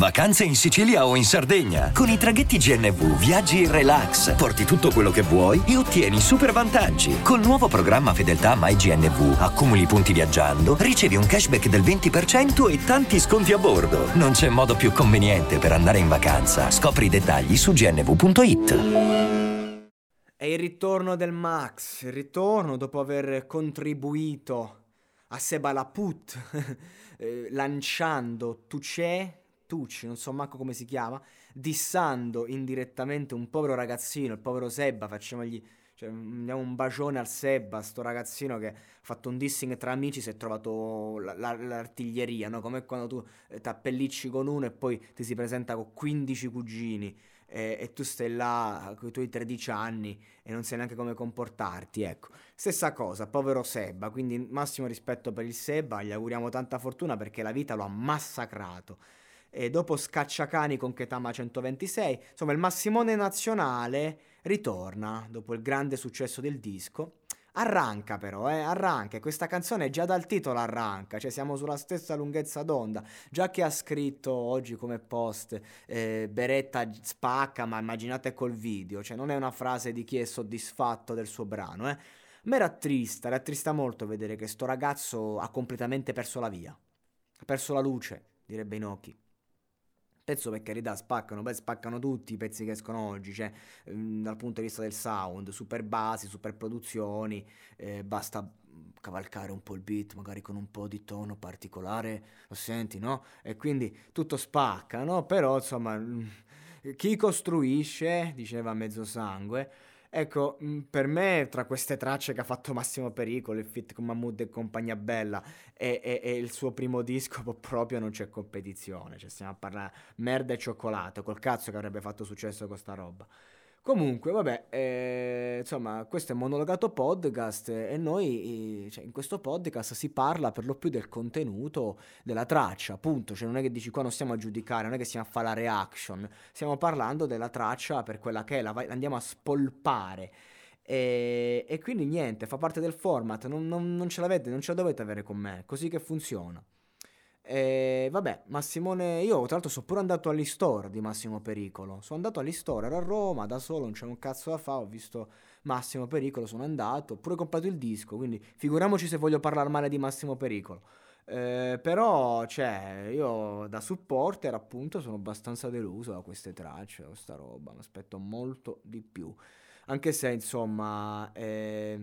Vacanze in Sicilia o in Sardegna. Con i traghetti GNV viaggi in relax, porti tutto quello che vuoi e ottieni super vantaggi. Col nuovo programma Fedeltà MyGNV accumuli punti viaggiando, ricevi un cashback del 20% e tanti sconti a bordo. Non c'è modo più conveniente per andare in vacanza. Scopri i dettagli su gnv.it. È il ritorno del Max, il ritorno dopo aver contribuito a Seba Laput, eh, lanciando Tucè, Tucci, non so manco come si chiama, dissando indirettamente un povero ragazzino, il povero Seba, facciamogli cioè, diamo un bacione al Seba, sto ragazzino che ha fatto un dissing tra amici, si è trovato la- la- l'artiglieria, no? Come quando tu eh, t'appellicci con uno e poi ti si presenta con 15 cugini e, e tu stai là con i tuoi 13 anni e non sai neanche come comportarti, ecco. Stessa cosa, povero Seba, quindi massimo rispetto per il Seba, gli auguriamo tanta fortuna perché la vita lo ha massacrato. E dopo Scacciacani con Ketama 126, insomma il Massimone nazionale ritorna dopo il grande successo del disco. Arranca però, eh, arranca, questa canzone già dal titolo arranca, cioè siamo sulla stessa lunghezza d'onda, già che ha scritto oggi come post eh, Beretta spacca, ma immaginate col video, cioè non è una frase di chi è soddisfatto del suo brano, eh. Ma era trista, era trista molto vedere che sto ragazzo ha completamente perso la via, ha perso la luce, direbbe Inoki. Pezzo per carità spaccano, beh spaccano tutti i pezzi che escono oggi, cioè ehm, dal punto di vista del sound, super basi, super produzioni, eh, basta cavalcare un po' il beat, magari con un po' di tono particolare, lo senti, no? E quindi tutto spacca, no? Però insomma, mm, chi costruisce, diceva Mezzo Sangue, Ecco, mh, per me tra queste tracce che ha fatto Massimo Pericolo, il fit con Mahmood e compagnia bella e, e- e il suo primo disco proprio non c'è competizione, cioè stiamo a parlare merda e cioccolato, col cazzo che avrebbe fatto successo con sta roba. Comunque, vabbè, eh, insomma, questo è Monologato Podcast e noi, eh, cioè, in questo podcast si parla per lo più del contenuto della traccia, appunto, cioè non è che dici qua non stiamo a giudicare, non è che stiamo a fare la reaction, stiamo parlando della traccia per quella che è, la andiamo a spolpare. E, e quindi niente, fa parte del format, non, non- non ce l'avete, non ce la dovete avere con me, così che funziona. E vabbè, Massimone, io tra l'altro sono pure andato all'Istore di Massimo Pericolo. Sono andato all'Istore, ero a Roma da solo, non c'è un cazzo da fare, ho visto Massimo Pericolo, sono andato, ho pure comprato il disco, quindi figuriamoci se voglio parlare male di Massimo Pericolo. Eh, però, cioè, io da supporter appunto sono abbastanza deluso da queste tracce, da questa roba, mi aspetto molto di più. Anche se, insomma, eh,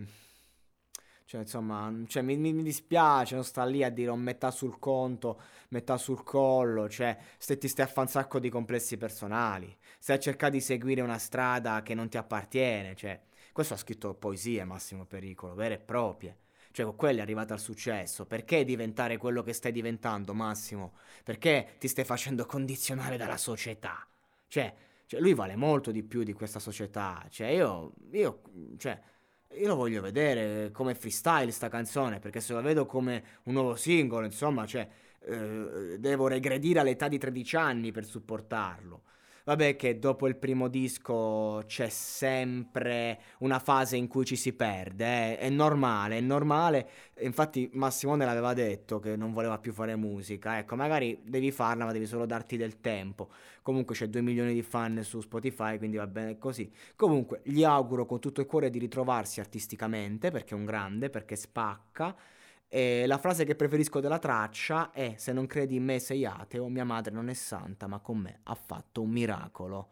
cioè, insomma, cioè, mi, mi- dispiace, non sta lì a dire un metà sul conto, metà sul collo, cioè, se ti stai a fare un sacco di complessi personali, stai a cercare di seguire una strada che non ti appartiene, cioè, questo ha scritto poesie, Massimo Pericolo, vere e proprie. Cioè, con quello è arrivato al successo. Perché diventare quello che stai diventando, Massimo? Perché ti stai facendo condizionare dalla società? Cioè, cioè, lui vale molto di più di questa società. Cioè, io, io, cioè, io lo voglio vedere come freestyle sta canzone, perché se lo vedo come un nuovo singolo, insomma, cioè, eh, devo regredire all'età di 13 anni per supportarlo. Vabbè che dopo il primo disco c'è sempre una fase in cui ci si perde, eh, È normale, è normale. Infatti Massimone l'aveva detto che non voleva più fare musica. Ecco, magari devi farla, ma devi solo darti del tempo. Comunque c'è 2 milioni di fan su Spotify, quindi va bene così. Comunque gli auguro con tutto il cuore di ritrovarsi artisticamente, perché è un grande, perché spacca. E la frase che preferisco della traccia è: Se non credi in me sei ateo, mia madre non è santa, ma con me ha fatto un miracolo.